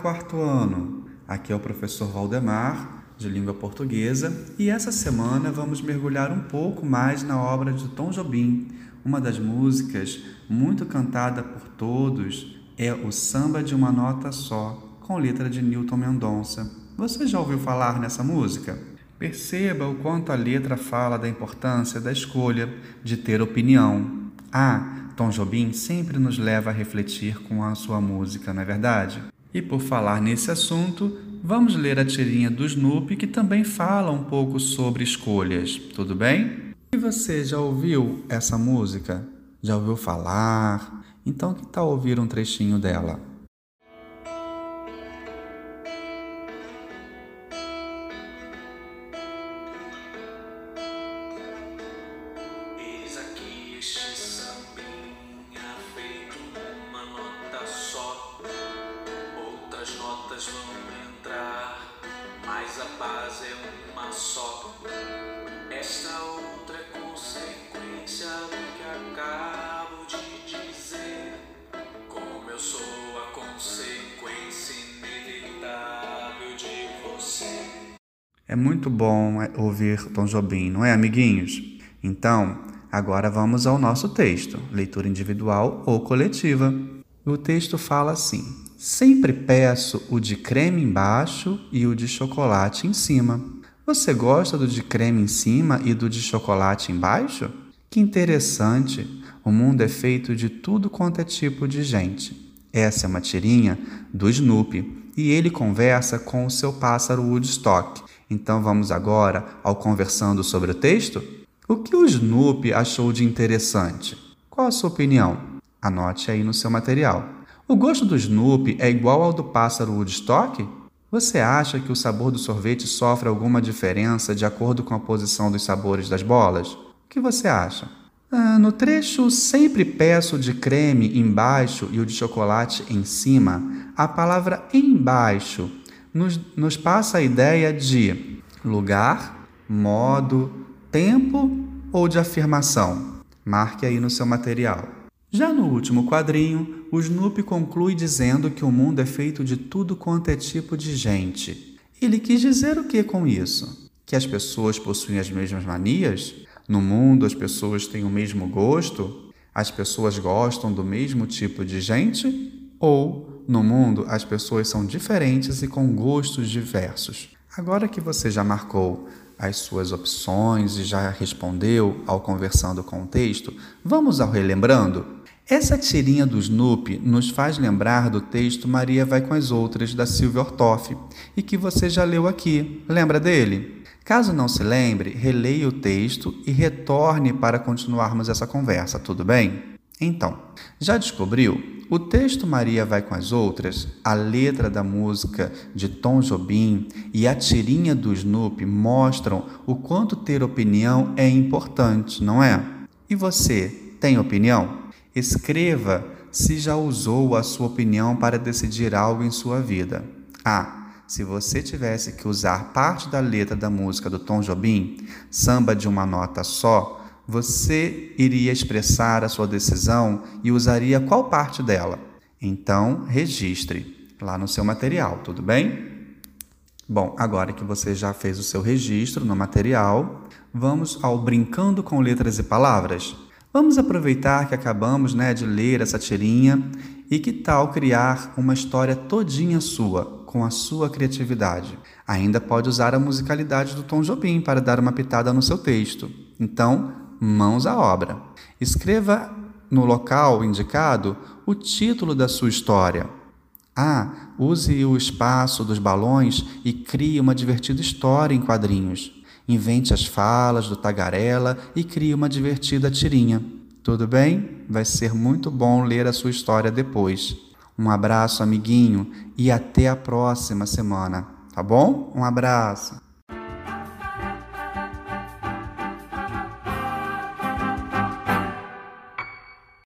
quarto ano! Aqui é o professor Valdemar, de língua portuguesa, e essa semana vamos mergulhar um pouco mais na obra de Tom Jobim. Uma das músicas muito cantada por todos é o Samba de uma Nota Só, com letra de Newton Mendonça. Você já ouviu falar nessa música? Perceba o quanto a letra fala da importância da escolha de ter opinião. Ah, Tom Jobim sempre nos leva a refletir com a sua música, não é verdade? E por falar nesse assunto, vamos ler a tirinha do Snoopy que também fala um pouco sobre escolhas, tudo bem? E você já ouviu essa música? Já ouviu falar? Então que tal ouvir um trechinho dela? Mas a paz é uma só. Esta outra é consequência do que acabo de dizer. Como eu sou a consequência inevitável de você. É muito bom é, ouvir Tom Jobim, não é, amiguinhos? Então, agora vamos ao nosso texto, leitura individual ou coletiva. O texto fala assim: Sempre peço o de creme embaixo e o de chocolate em cima. Você gosta do de creme em cima e do de chocolate embaixo? Que interessante! O mundo é feito de tudo quanto é tipo de gente. Essa é uma tirinha do Snoopy e ele conversa com o seu pássaro Woodstock. Então vamos agora ao conversando sobre o texto? O que o Snoopy achou de interessante? Qual a sua opinião? Anote aí no seu material. O gosto do Snoopy é igual ao do pássaro Woodstock? Você acha que o sabor do sorvete sofre alguma diferença de acordo com a posição dos sabores das bolas? O que você acha? Ah, no trecho Sempre peço de creme embaixo e o de chocolate em cima, a palavra embaixo nos, nos passa a ideia de lugar, modo, tempo ou de afirmação. Marque aí no seu material. Já no último quadrinho, o Snoopy conclui dizendo que o mundo é feito de tudo quanto é tipo de gente. Ele quis dizer o que com isso? Que as pessoas possuem as mesmas manias? No mundo as pessoas têm o mesmo gosto? As pessoas gostam do mesmo tipo de gente? Ou, no mundo, as pessoas são diferentes e com gostos diversos? Agora que você já marcou as suas opções e já respondeu ao conversando com o texto, vamos ao relembrando? Essa tirinha do Snoopy nos faz lembrar do texto Maria vai com as outras da Silvia Ortoff e que você já leu aqui. Lembra dele? Caso não se lembre, releia o texto e retorne para continuarmos essa conversa, tudo bem? Então, já descobriu? O texto Maria vai com as outras, a letra da música de Tom Jobim e a tirinha do Snoopy mostram o quanto ter opinião é importante, não é? E você tem opinião? Escreva se já usou a sua opinião para decidir algo em sua vida. Ah, se você tivesse que usar parte da letra da música do Tom Jobim, samba de uma nota só, você iria expressar a sua decisão e usaria qual parte dela? Então, registre lá no seu material, tudo bem? Bom, agora que você já fez o seu registro no material, vamos ao brincando com letras e palavras. Vamos aproveitar que acabamos né, de ler essa tirinha e que tal criar uma história todinha sua, com a sua criatividade? Ainda pode usar a musicalidade do Tom Jobim para dar uma pitada no seu texto. Então, mãos à obra. Escreva no local indicado o título da sua história. Ah, use o espaço dos balões e crie uma divertida história em quadrinhos. Invente as falas do tagarela e crie uma divertida tirinha. Tudo bem? Vai ser muito bom ler a sua história depois. Um abraço, amiguinho, e até a próxima semana, tá bom? Um abraço.